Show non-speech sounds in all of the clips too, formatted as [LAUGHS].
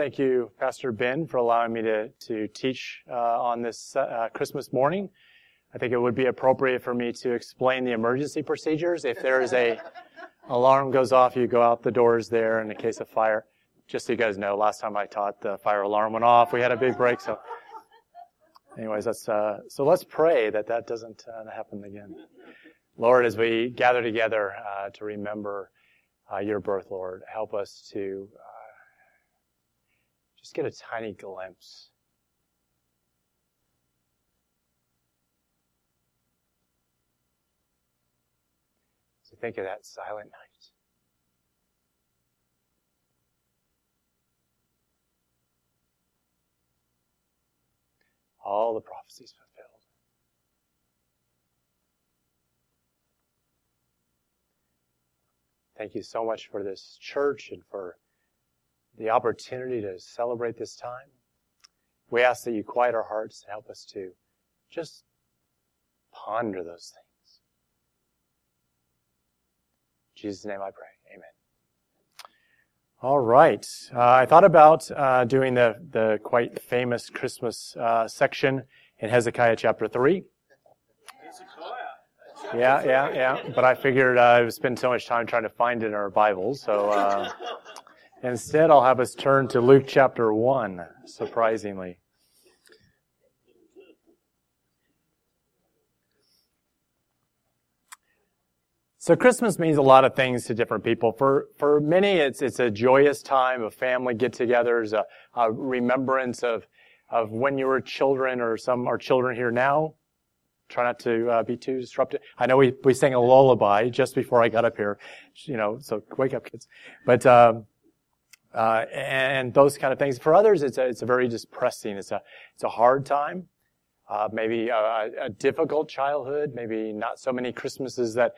Thank you, Pastor Ben, for allowing me to, to teach uh, on this uh, Christmas morning. I think it would be appropriate for me to explain the emergency procedures. If there is a [LAUGHS] alarm goes off, you go out the doors there in the case of fire. Just so you guys know, last time I taught, the fire alarm went off. We had a big break, so. Anyways, that's uh, so. Let's pray that that doesn't uh, happen again. Lord, as we gather together uh, to remember uh, your birth, Lord, help us to just get a tiny glimpse. So think of that silent night. All the prophecies fulfilled. Thank you so much for this church and for the opportunity to celebrate this time. We ask that you quiet our hearts and help us to just ponder those things. In Jesus' name I pray. Amen. All right. Uh, I thought about uh, doing the, the quite famous Christmas uh, section in Hezekiah chapter 3. Yeah, yeah, yeah. But I figured uh, I would spend so much time trying to find it in our Bibles, so uh, Instead, I'll have us turn to Luke chapter 1, surprisingly. So Christmas means a lot of things to different people. For for many, it's it's a joyous time of family get-togethers, a, a remembrance of of when you were children, or some are children here now. Try not to uh, be too disruptive. I know we we sang a lullaby just before I got up here, you know. So wake up, kids. But um, uh, and those kind of things. For others, it's a, it's a very depressing. It's a it's a hard time, uh, maybe a, a, difficult childhood, maybe not so many Christmases that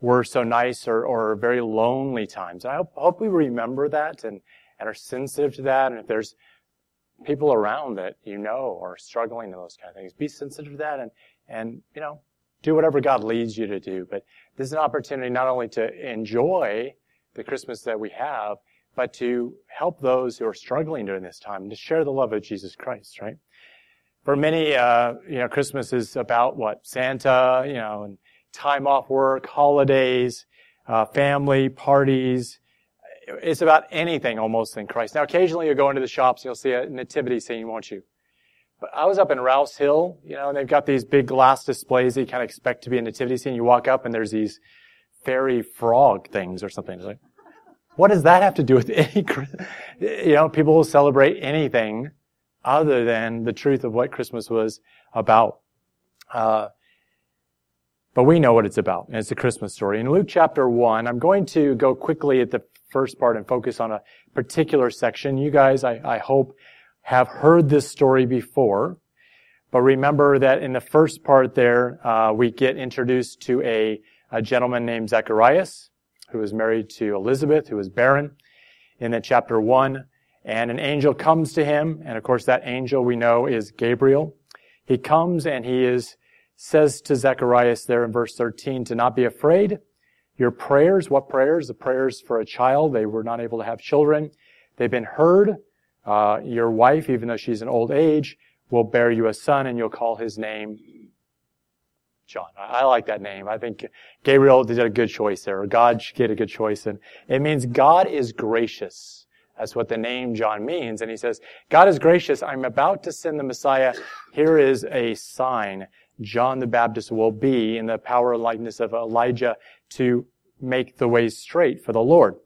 were so nice, or or very lonely times. And I hope, hope we remember that and and are sensitive to that. And if there's people around that you know are struggling in those kind of things, be sensitive to that and and you know do whatever God leads you to do. But this is an opportunity not only to enjoy the Christmas that we have but to help those who are struggling during this time, to share the love of Jesus Christ, right? For many, uh, you know, Christmas is about what? Santa, you know, and time off work, holidays, uh, family, parties. It's about anything almost in Christ. Now, occasionally you'll go into the shops and you'll see a nativity scene, won't you? But I was up in Rouse Hill, you know, and they've got these big glass displays that you kind of expect to be a nativity scene. You walk up and there's these fairy frog things or something. It's like, what does that have to do with [LAUGHS] any, you know, people will celebrate anything other than the truth of what Christmas was about. Uh, but we know what it's about, and it's a Christmas story. In Luke chapter 1, I'm going to go quickly at the first part and focus on a particular section. You guys, I, I hope, have heard this story before. But remember that in the first part there, uh, we get introduced to a, a gentleman named Zacharias who was married to Elizabeth, who was barren, in that chapter 1. And an angel comes to him, and of course that angel we know is Gabriel. He comes and he is, says to Zacharias there in verse 13 to not be afraid. Your prayers, what prayers? The prayers for a child. They were not able to have children. They've been heard. Uh, your wife, even though she's in old age, will bear you a son and you'll call his name John. I, like that name. I think Gabriel did a good choice there, or God did a good choice. And it means God is gracious. That's what the name John means. And he says, God is gracious. I'm about to send the Messiah. Here is a sign. John the Baptist will be in the power and likeness of Elijah to make the way straight for the Lord.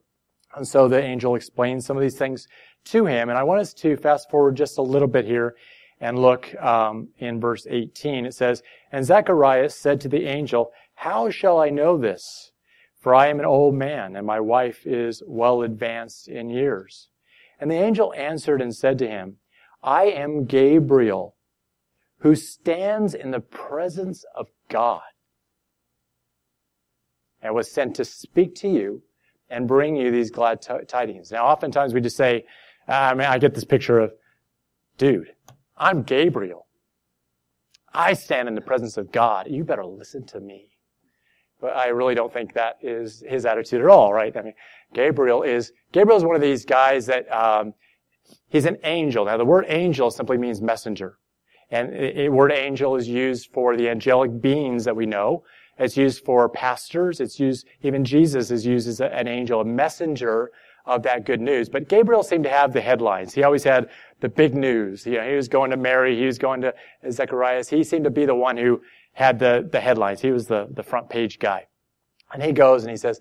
And so the angel explains some of these things to him. And I want us to fast forward just a little bit here and look um, in verse 18. It says, And Zacharias said to the angel, How shall I know this? For I am an old man, and my wife is well advanced in years. And the angel answered and said to him, I am Gabriel, who stands in the presence of God, and was sent to speak to you and bring you these glad t- tidings. Now, oftentimes we just say, I mean, I get this picture of, dude, I'm Gabriel. I stand in the presence of God. You better listen to me. But I really don't think that is his attitude at all, right? I mean, Gabriel is, Gabriel is one of these guys that, um, He's an angel. Now the word angel simply means messenger. And the word angel is used for the angelic beings that we know. It's used for pastors. It's used, even Jesus is used as an angel, a messenger of that good news. But Gabriel seemed to have the headlines. He always had the big news. You know, he was going to Mary. He was going to Zechariah. He seemed to be the one who had the, the headlines. He was the, the front page guy. And he goes and he says,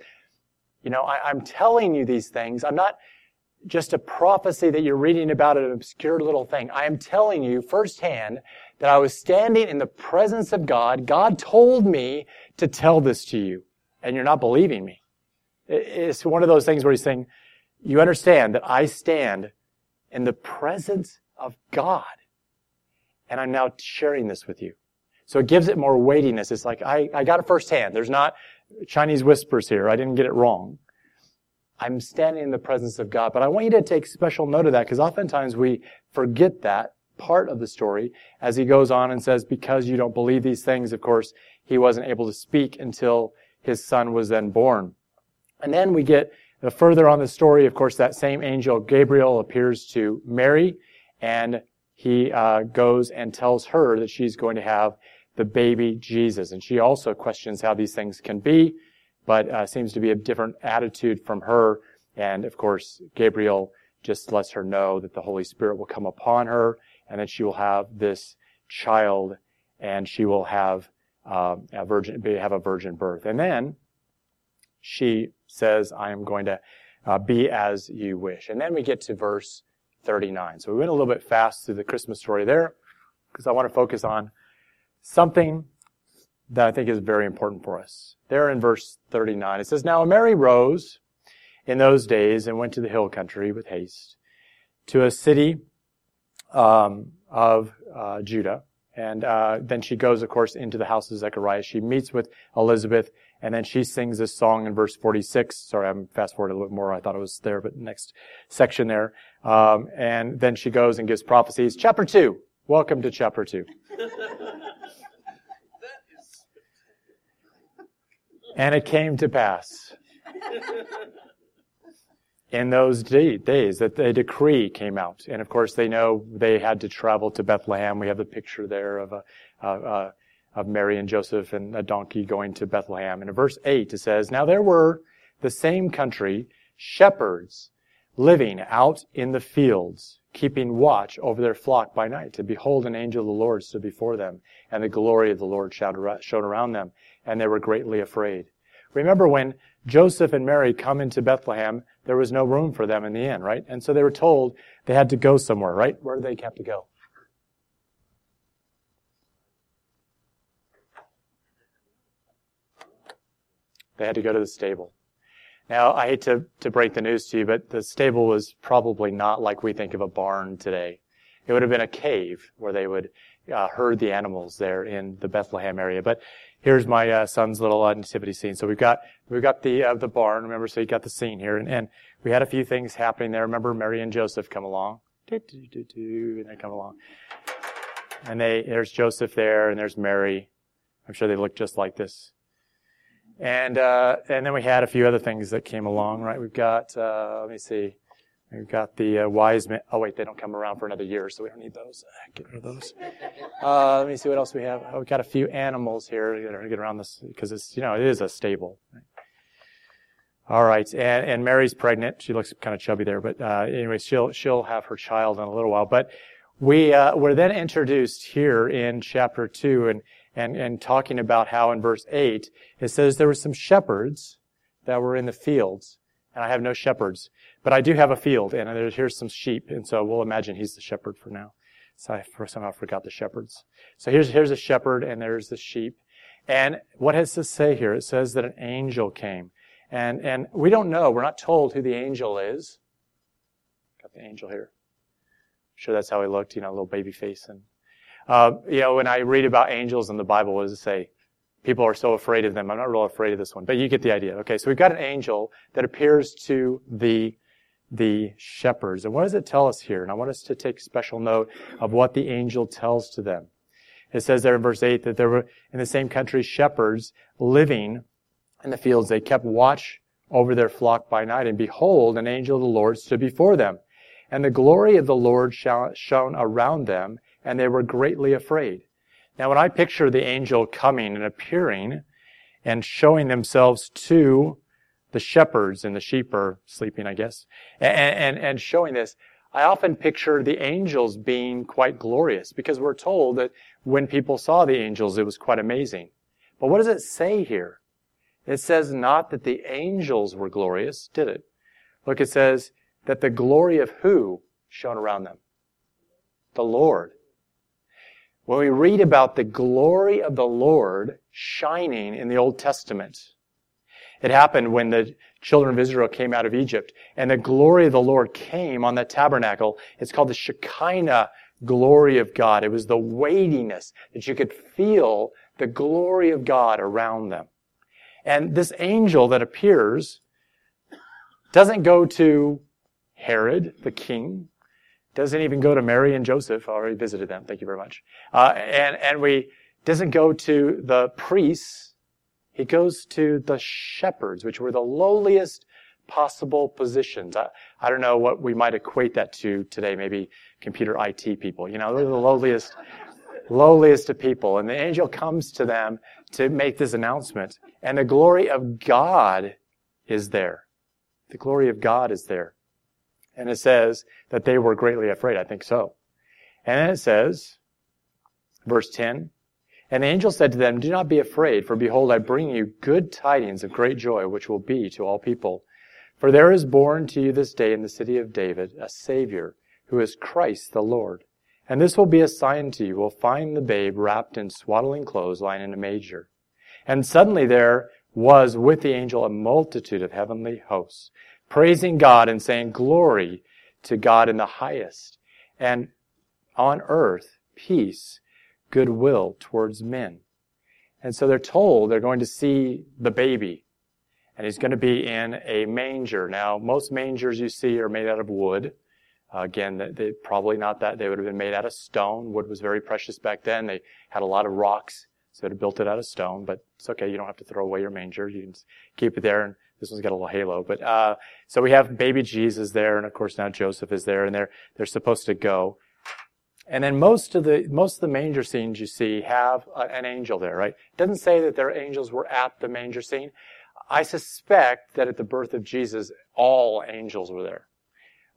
you know, I, I'm telling you these things. I'm not, just a prophecy that you're reading about an obscure little thing. I am telling you firsthand that I was standing in the presence of God. God told me to tell this to you, and you're not believing me. It's one of those things where he's saying, you understand that I stand in the presence of God, and I'm now sharing this with you. So it gives it more weightiness. It's like, I, I got it firsthand. There's not Chinese whispers here. I didn't get it wrong. I'm standing in the presence of God. But I want you to take special note of that because oftentimes we forget that part of the story as he goes on and says, because you don't believe these things, of course, he wasn't able to speak until his son was then born. And then we get further on the story, of course, that same angel Gabriel appears to Mary and he uh, goes and tells her that she's going to have the baby Jesus. And she also questions how these things can be but uh, seems to be a different attitude from her. And of course, Gabriel just lets her know that the Holy Spirit will come upon her and that she will have this child and she will have uh, a virgin, have a virgin birth. And then she says, I am going to uh, be as you wish. And then we get to verse 39. So we went a little bit fast through the Christmas story there because I want to focus on something that I think is very important for us. There in verse 39, it says, Now Mary rose in those days and went to the hill country with haste to a city um, of uh, Judah. And uh, then she goes, of course, into the house of Zechariah. She meets with Elizabeth, and then she sings this song in verse 46. Sorry, I'm fast forward a little bit more. I thought it was there, but next section there. Um, and then she goes and gives prophecies. Chapter 2. Welcome to chapter 2. And it came to pass in those days that a decree came out. And of course, they know they had to travel to Bethlehem. We have the picture there of a, uh, of Mary and Joseph and a donkey going to Bethlehem. And in verse 8, it says, Now there were the same country shepherds living out in the fields, keeping watch over their flock by night. And behold, an angel of the Lord stood before them, and the glory of the Lord shone around them and they were greatly afraid. Remember when Joseph and Mary come into Bethlehem, there was no room for them in the inn, right? And so they were told they had to go somewhere, right? Where did they have to go? They had to go to the stable. Now, I hate to, to break the news to you, but the stable was probably not like we think of a barn today. It would have been a cave where they would uh, herd the animals there in the Bethlehem area. But here's my uh, son's little uh, nativity scene. So we've got we've got the uh, the barn. Remember, so you got the scene here, and, and we had a few things happening there. Remember, Mary and Joseph come along, and they come along, and they there's Joseph there, and there's Mary. I'm sure they look just like this. And uh, and then we had a few other things that came along, right? We've got uh, let me see. We've got the uh, wise men. Oh wait, they don't come around for another year, so we don't need those. Uh, get rid of those. [LAUGHS] Uh, let me see what else we have. Oh, we've got a few animals here. that are going to get around this because it's you know it is a stable. All right, and, and Mary's pregnant. She looks kind of chubby there, but uh, anyway, she'll she'll have her child in a little while. But we uh, were then introduced here in chapter two, and and and talking about how in verse eight it says there were some shepherds that were in the fields, and I have no shepherds. But I do have a field, and there's, here's some sheep, and so we'll imagine he's the shepherd for now. So I somehow forgot the shepherds. So here's, here's a shepherd, and there's the sheep. And what does this say here? It says that an angel came. And, and we don't know, we're not told who the angel is. Got the angel here. I'm sure that's how he looked, you know, a little baby face. And, uh, you know, when I read about angels in the Bible, what does it say? People are so afraid of them. I'm not real afraid of this one, but you get the idea. Okay, so we've got an angel that appears to the the shepherds. And what does it tell us here? And I want us to take special note of what the angel tells to them. It says there in verse 8 that there were in the same country shepherds living in the fields. They kept watch over their flock by night. And behold, an angel of the Lord stood before them. And the glory of the Lord shone around them, and they were greatly afraid. Now, when I picture the angel coming and appearing and showing themselves to the shepherds and the sheep are sleeping, I guess, and, and, and showing this, I often picture the angels being quite glorious because we're told that when people saw the angels, it was quite amazing. But what does it say here? It says not that the angels were glorious, did it? Look, it says that the glory of who shone around them? The Lord. When we read about the glory of the Lord shining in the Old Testament, it happened when the children of Israel came out of Egypt and the glory of the Lord came on the tabernacle. It's called the Shekinah glory of God. It was the weightiness that you could feel the glory of God around them. And this angel that appears doesn't go to Herod, the king, doesn't even go to Mary and Joseph. I already visited them. Thank you very much. Uh, and, and we, doesn't go to the priests. He goes to the shepherds, which were the lowliest possible positions. I, I don't know what we might equate that to today. Maybe computer IT people. You know, they're the lowliest, lowliest of people. And the angel comes to them to make this announcement. And the glory of God is there. The glory of God is there. And it says that they were greatly afraid. I think so. And then it says, verse 10, and the angel said to them, Do not be afraid, for behold, I bring you good tidings of great joy, which will be to all people. For there is born to you this day in the city of David a Savior, who is Christ the Lord. And this will be a sign to you. You will find the babe wrapped in swaddling clothes lying in a manger. And suddenly there was with the angel a multitude of heavenly hosts, praising God and saying, Glory to God in the highest, and on earth, peace, goodwill towards men. And so they're told they're going to see the baby, and he's going to be in a manger. Now, most mangers you see are made out of wood. Uh, again, they, they, probably not that. They would have been made out of stone. Wood was very precious back then. They had a lot of rocks, so they built it out of stone. But it's okay. You don't have to throw away your manger. You can keep it there. And this one's got a little halo. But uh, so we have baby Jesus there, and of course now Joseph is there, and they're they're supposed to go. And then most of the most of the manger scenes you see have a, an angel there, right? It doesn't say that their angels were at the manger scene. I suspect that at the birth of Jesus, all angels were there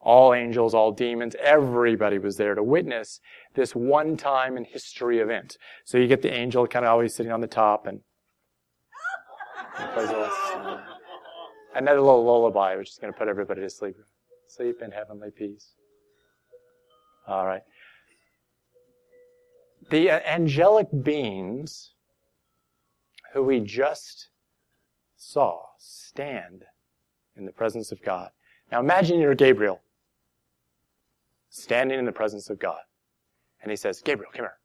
all angels, all demons, everybody was there to witness this one time in history event. So you get the angel kind of always sitting on the top and, and another little lullaby, which is going to put everybody to sleep. Sleep in heavenly peace. All right. The uh, angelic beings who we just saw stand in the presence of God. Now imagine you're Gabriel standing in the presence of God. And he says, Gabriel, come here.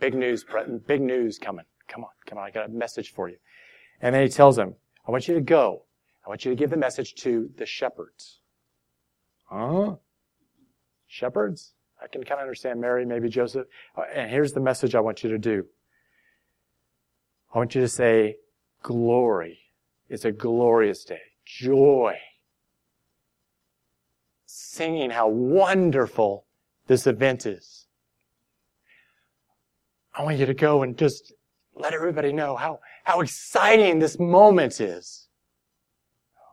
Big news, big news coming. Come on, come on. I got a message for you. And then he tells him, I want you to go. I want you to give the message to the shepherds. Huh? Shepherds? I can kind of understand Mary, maybe Joseph. Uh, and here's the message I want you to do. I want you to say, glory. It's a glorious day. Joy singing how wonderful this event is. I want you to go and just let everybody know how, how exciting this moment is.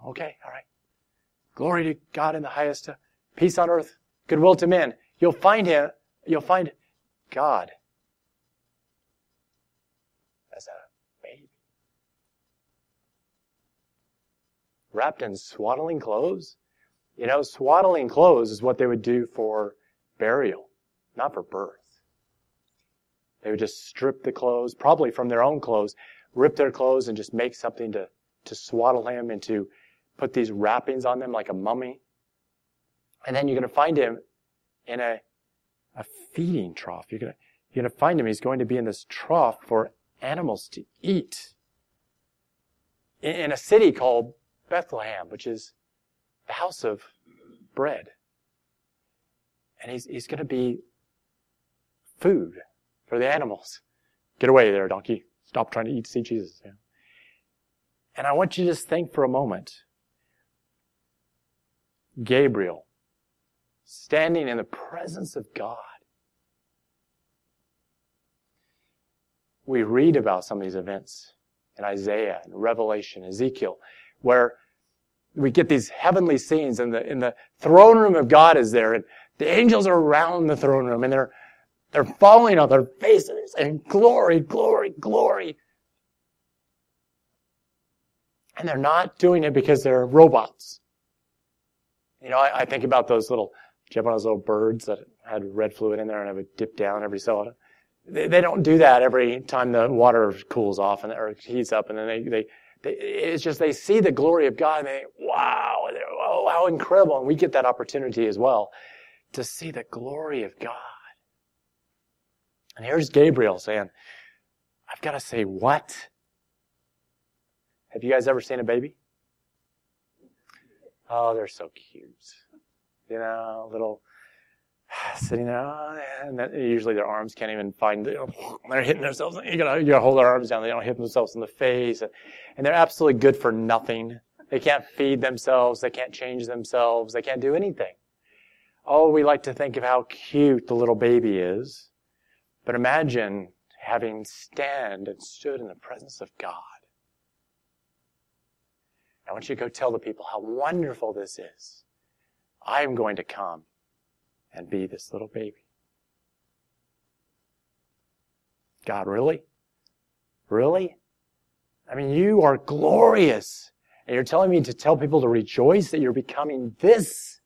Okay, all right. Glory to God in the highest, uh, peace on earth, goodwill to men. You'll find him, you'll find God as a baby. Wrapped in swaddling clothes, you know, swaddling clothes is what they would do for burial, not for birth. They would just strip the clothes, probably from their own clothes, rip their clothes and just make something to, to swaddle him and to put these wrappings on them like a mummy. And then you're going to find him in a, a feeding trough. You're going to, you're going to find him. He's going to be in this trough for animals to eat in, in a city called Bethlehem, which is the house of bread. And he's, he's going to be food for the animals. Get away there, donkey. Stop trying to eat, see Jesus. Yeah. And I want you to just think for a moment. Gabriel, standing in the presence of God. We read about some of these events in Isaiah and Revelation, Ezekiel, where we get these heavenly scenes and the, in the throne room of God is there and the angels are around the throne room and they're, they're falling on their faces and glory, glory, glory. And they're not doing it because they're robots. You know, I, I think about those little, do you have one of those little birds that had red fluid in there and I would dip down every so often? They, they don't do that every time the water cools off and or heats up and then they, they, they, it's just they see the glory of God and they wow, oh, how incredible. And we get that opportunity as well to see the glory of God. And here's Gabriel saying, I've got to say what? Have you guys ever seen a baby? Oh, they're so cute. You know, little [SIGHS] sitting there, oh, [SIGHS] and then usually their arms can't even find. Know, [SIGHS] they're hitting themselves. You gotta, you gotta hold their arms down. They don't hit themselves in the face, and, and they're absolutely good for nothing. They can't feed themselves. They can't change themselves. They can't do anything. Oh, we like to think of how cute the little baby is, but imagine having stand and stood in the presence of God. I want you to go tell the people how wonderful this is. I am going to come and be this little baby. God, really? Really? I mean, you are glorious. And you're telling me to tell people to rejoice that you're becoming this.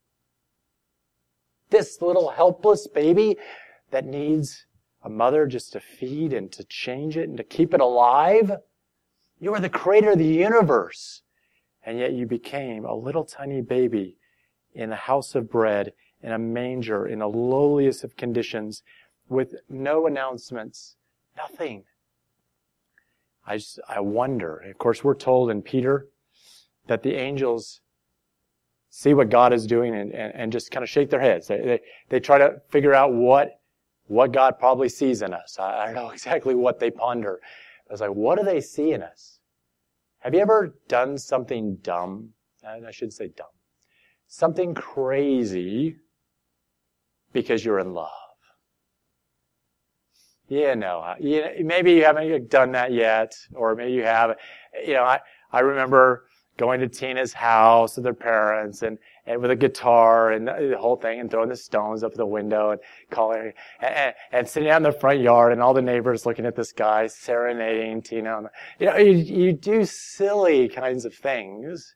This little helpless baby that needs a mother just to feed and to change it and to keep it alive. You are the creator of the universe. And yet you became a little tiny baby in a house of bread in a manger in the lowliest of conditions with no announcements, nothing. I just, I wonder. Of course, we're told in Peter that the angels see what God is doing and, and, and just kind of shake their heads. They, they, they, try to figure out what, what God probably sees in us. I, I don't know [LAUGHS] exactly what they ponder. I was like, what do they see in us? Have you ever done something dumb? I should say dumb. Something crazy because you're in love. Yeah, no, you maybe you haven't done that yet, or maybe you have. You know, I, I remember going to Tina's house with her parents and, and with a guitar and the whole thing and throwing the stones up the window and calling and, and, sitting out in the front yard and all the neighbors looking at this guy serenading Tina. You know, you, you do silly kinds of things,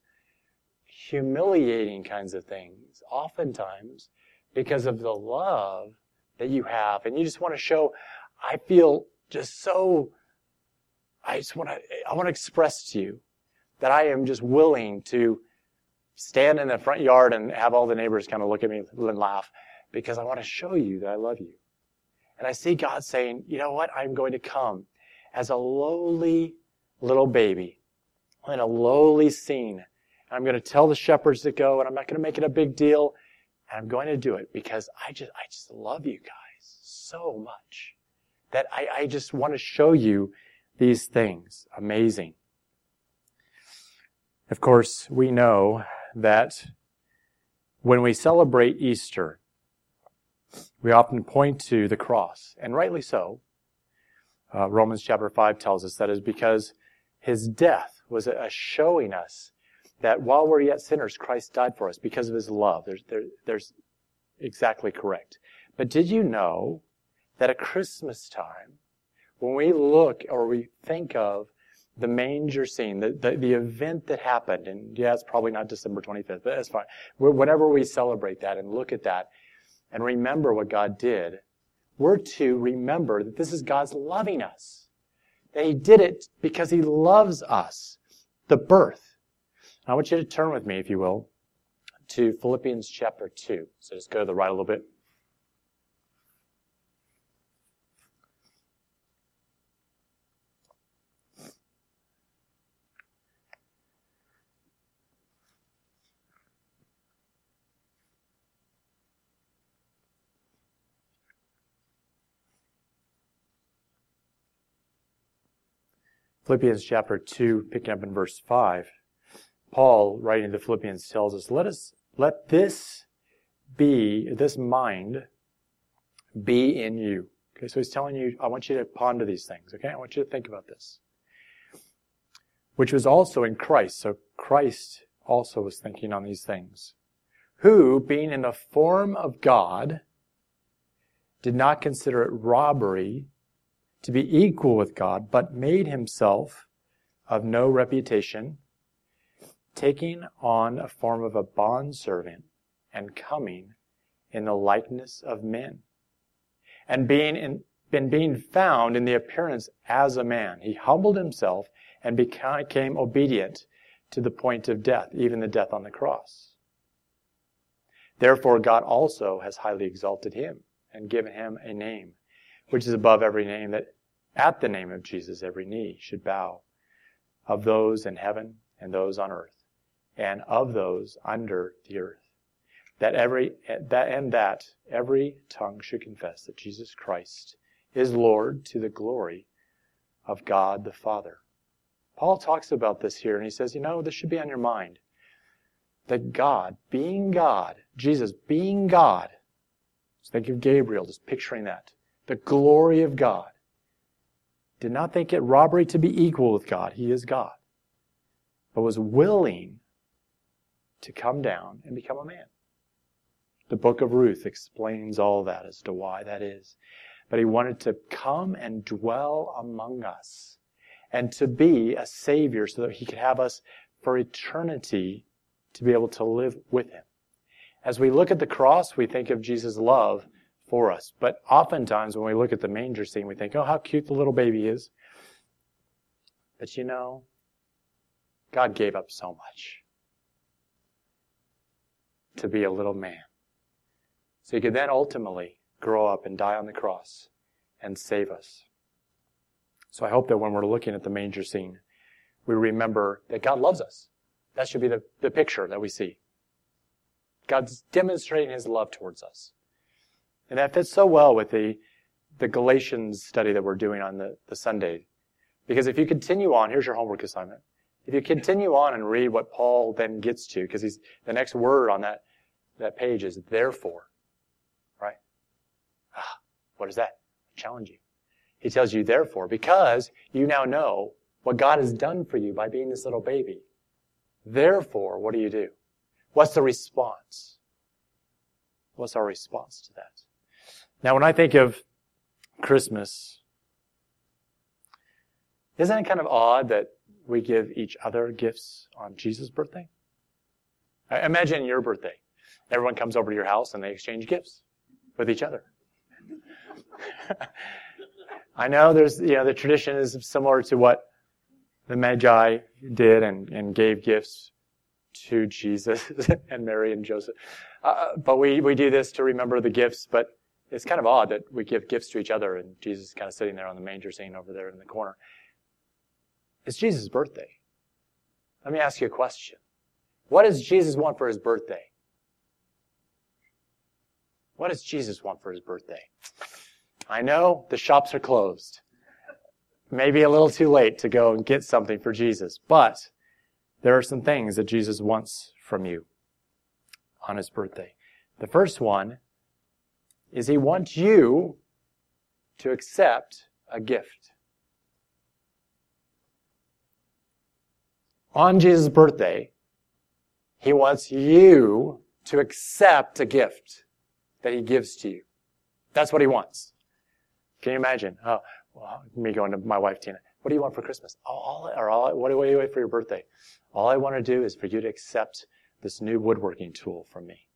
humiliating kinds of things, oftentimes because of the love that you have. And you just want to show, I feel just so, I just want to, I want to express to you that I am just willing to stand in the front yard and have all the neighbors kind of look at me and laugh because I want to show you that I love you. And I see God saying, you know what? I'm going to come as a lowly little baby in a lowly scene. And I'm going to tell the shepherds to go and I'm not going to make it a big deal. And I'm going to do it because I just, I just love you guys so much that I, I just want to show you these things. Amazing. Of course, we know that when we celebrate Easter, we often point to the cross, and rightly so. Uh, Romans chapter 5 tells us that is because his death was a showing us that while we're yet sinners, Christ died for us because of his love. There's, there, there's exactly correct. But did you know that at Christmas time, when we look or we think of the manger scene, the, the, the, event that happened, and yeah, it's probably not December 25th, but that's fine. Whenever we celebrate that and look at that and remember what God did, we're to remember that this is God's loving us. That He did it because He loves us. The birth, I want you to turn with me, if you will, to Philippians chapter 2. So just go to the right a little bit. Philippians chapter 2, picking up in verse 5. Paul, writing to the Philippians, tells us, let us, let this be, this mind, be in you. Okay, so he's telling you, I want you to ponder these things, okay? I want you to think about this. Which was also in Christ. So Christ also was thinking on these things. Who, being in the form of God, did not consider it robbery to be equal with God, but made himself of no reputation, taking on a form of a bondservant and coming in the likeness of men. And being in, been being found in the appearance as a man, he humbled himself and became obedient to the point of death, even the death on the cross. Therefore, God also has highly exalted him and given him a name which is above every name, that at the name of Jesus every knee should bow, of those in heaven and those on earth, and of those under the earth. That every that and that every tongue should confess that Jesus Christ is Lord to the glory of God the Father. Paul talks about this here, and he says, you know, this should be on your mind. That God, being God, Jesus being God, so think of Gabriel, just picturing that. The glory of God. Did not think it robbery to be equal with God. He is God. But was willing to come down and become a man. The book of Ruth explains all that as to why that is. But he wanted to come and dwell among us and to be a savior so that he could have us for eternity to be able to live with him. As we look at the cross, we think of Jesus' love for us. But oftentimes when we look at the manger scene, we think, oh, how cute the little baby is. But you know, God gave up so much to be a little man. So he could then ultimately grow up and die on the cross and save us. So I hope that when we're looking at the manger scene, we remember that God loves us. That should be the, the picture that we see. God's demonstrating his love towards us. And that fits so well with the, the Galatians study that we're doing on the, the Sunday. Because if you continue on, here's your homework assignment. If you continue on and read what Paul then gets to, because he's the next word on that, that page is therefore. Right? Ah, what is that? I challenge you. He tells you therefore, because you now know what God has done for you by being this little baby. Therefore, what do you do? What's the response? What's our response to that? Now, when I think of Christmas, isn't it kind of odd that we give each other gifts on Jesus' birthday? Imagine your birthday. Everyone comes over to your house and they exchange gifts with each other. [LAUGHS] I know there's, you know, the tradition is similar to what the Magi did and, and gave gifts to Jesus [LAUGHS] and Mary and Joseph. Uh, but we, we do this to remember the gifts, but it's kind of odd that we give gifts to each other and Jesus is kind of sitting there on the manger scene over there in the corner. It's Jesus' birthday. Let me ask you a question. What does Jesus want for his birthday? What does Jesus want for his birthday? I know the shops are closed. Maybe a little too late to go and get something for Jesus, but there are some things that Jesus wants from you on his birthday. The first one is he wants you to accept a gift. On Jesus' birthday, he wants you to accept a gift that he gives to you. That's what he wants. Can you imagine? Oh, well, me going to my wife Tina. What do you want for Christmas? Oh, all, or all, what do you want for your birthday? All I want to do is for you to accept this new woodworking tool from me.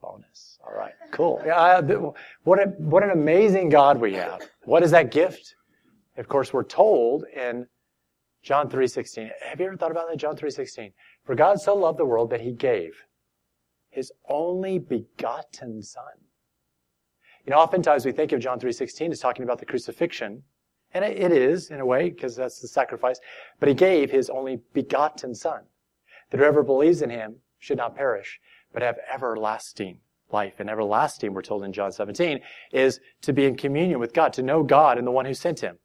Bonus. All right. Cool. Yeah. What a, what an amazing God we have. What is that gift? Of course, we're told in John 3.16. Have you ever thought about that? John 3.16. For God so loved the world that he gave his only begotten son. You know, oftentimes we think of John 3.16 as talking about the crucifixion and it is, in a way, because that's the sacrifice. But he gave his only begotten son, that whoever believes in him should not perish, but have everlasting life. And everlasting, we're told in John 17, is to be in communion with God, to know God and the one who sent him.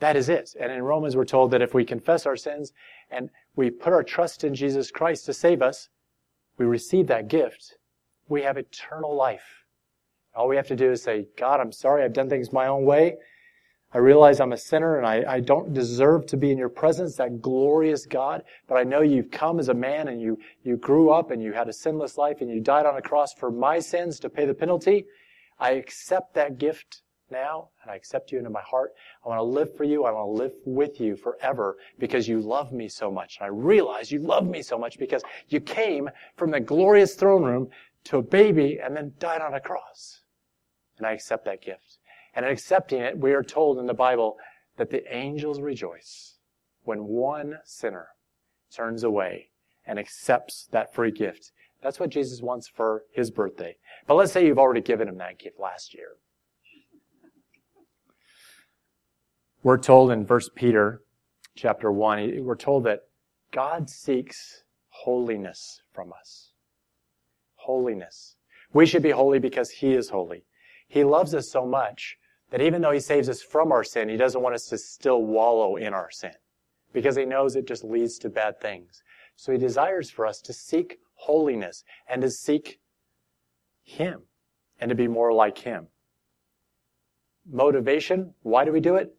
That is it. And in Romans, we're told that if we confess our sins and we put our trust in Jesus Christ to save us, we receive that gift, we have eternal life. All we have to do is say, God, I'm sorry I've done things my own way. I realize I'm a sinner and I, I don't deserve to be in your presence, that glorious God, but I know you've come as a man and you, you grew up and you had a sinless life and you died on a cross for my sins to pay the penalty. I accept that gift now and I accept you into my heart. I want to live for you. I want to live with you forever because you love me so much. And I realize you love me so much because you came from the glorious throne room to a baby and then died on a cross. And I accept that gift. And in accepting it, we are told in the Bible that the angels rejoice when one sinner turns away and accepts that free gift. That's what Jesus wants for his birthday. But let's say you've already given him that gift last year. We're told in 1 Peter chapter 1, we're told that God seeks holiness from us. Holiness. We should be holy because he is holy. He loves us so much that even though he saves us from our sin, he doesn't want us to still wallow in our sin because he knows it just leads to bad things. So he desires for us to seek holiness and to seek him and to be more like him. Motivation, why do we do it?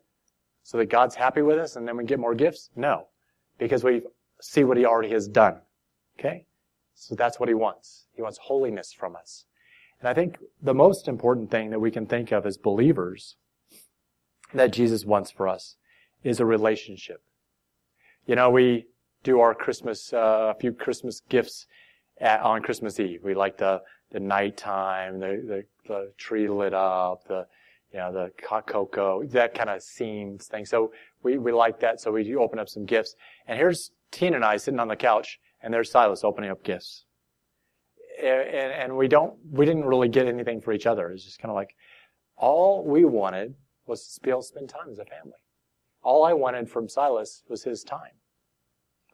So that God's happy with us and then we get more gifts? No, because we see what he already has done. Okay? So that's what he wants. He wants holiness from us. And I think the most important thing that we can think of as believers that Jesus wants for us is a relationship. You know, we do our Christmas, uh, a few Christmas gifts at, on Christmas Eve. We like the, the nighttime, the, the, the tree lit up, the, you know, the hot cocoa, that kind of scenes thing. So we, we like that. So we open up some gifts. And here's Tina and I sitting on the couch and there's Silas opening up gifts and, and we don't, we didn't really get anything for each other. It's just kind of like, all we wanted was to be able to spend time as a family. All I wanted from Silas was his time.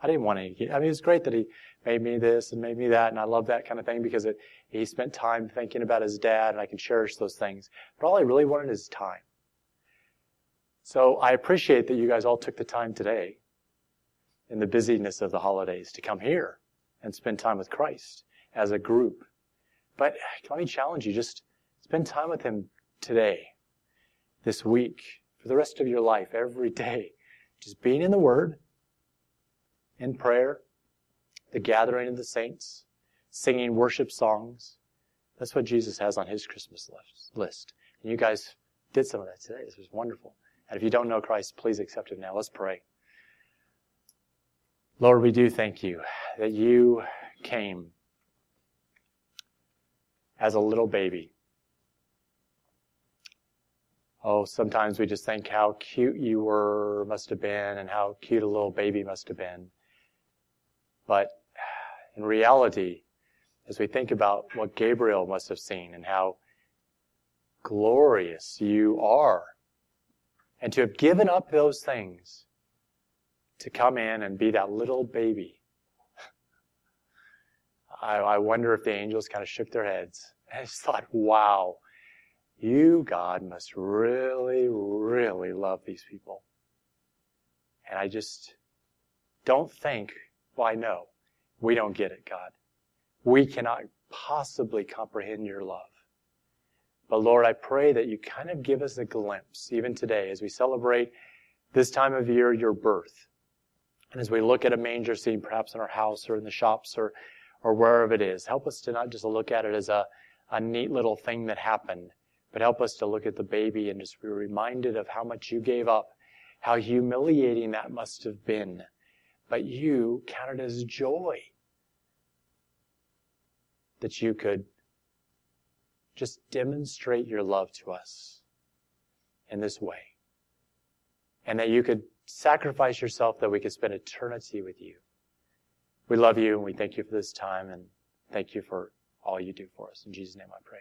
I didn't want any. I mean, it's great that he made me this and made me that, and I love that kind of thing because it, he spent time thinking about his dad, and I can cherish those things. But all I really wanted is time. So I appreciate that you guys all took the time today, in the busyness of the holidays, to come here and spend time with Christ as a group. But let me challenge you just spend time with Him today, this week, for the rest of your life, every day. Just being in the Word, in prayer, the gathering of the saints, singing worship songs. That's what Jesus has on His Christmas list. And you guys did some of that today. This was wonderful. And if you don't know Christ, please accept Him now. Let's pray. Lord, we do thank you that you came as a little baby. Oh, sometimes we just think how cute you were, must have been, and how cute a little baby must have been. But in reality, as we think about what Gabriel must have seen and how glorious you are, and to have given up those things to come in and be that little baby I, I wonder if the angels kind of shook their heads. [LAUGHS] And I just thought, wow, you, God, must really, really love these people. And I just don't think, well, I know, we don't get it, God. We cannot possibly comprehend your love. But Lord, I pray that you kind of give us a glimpse, even today, as we celebrate this time of year, your birth. And as we look at a manger scene, perhaps in our house or in the shops or or wherever it is. Help us to not just look at it as a, a neat little thing that happened, but help us to look at the baby and just be reminded of how much you gave up, how humiliating that must have been. But you counted as joy that you could just demonstrate your love to us in this way. And that you could sacrifice yourself that we could spend eternity with you. We love you and we thank you for this time and thank you for all you do for us. In Jesus' name I pray.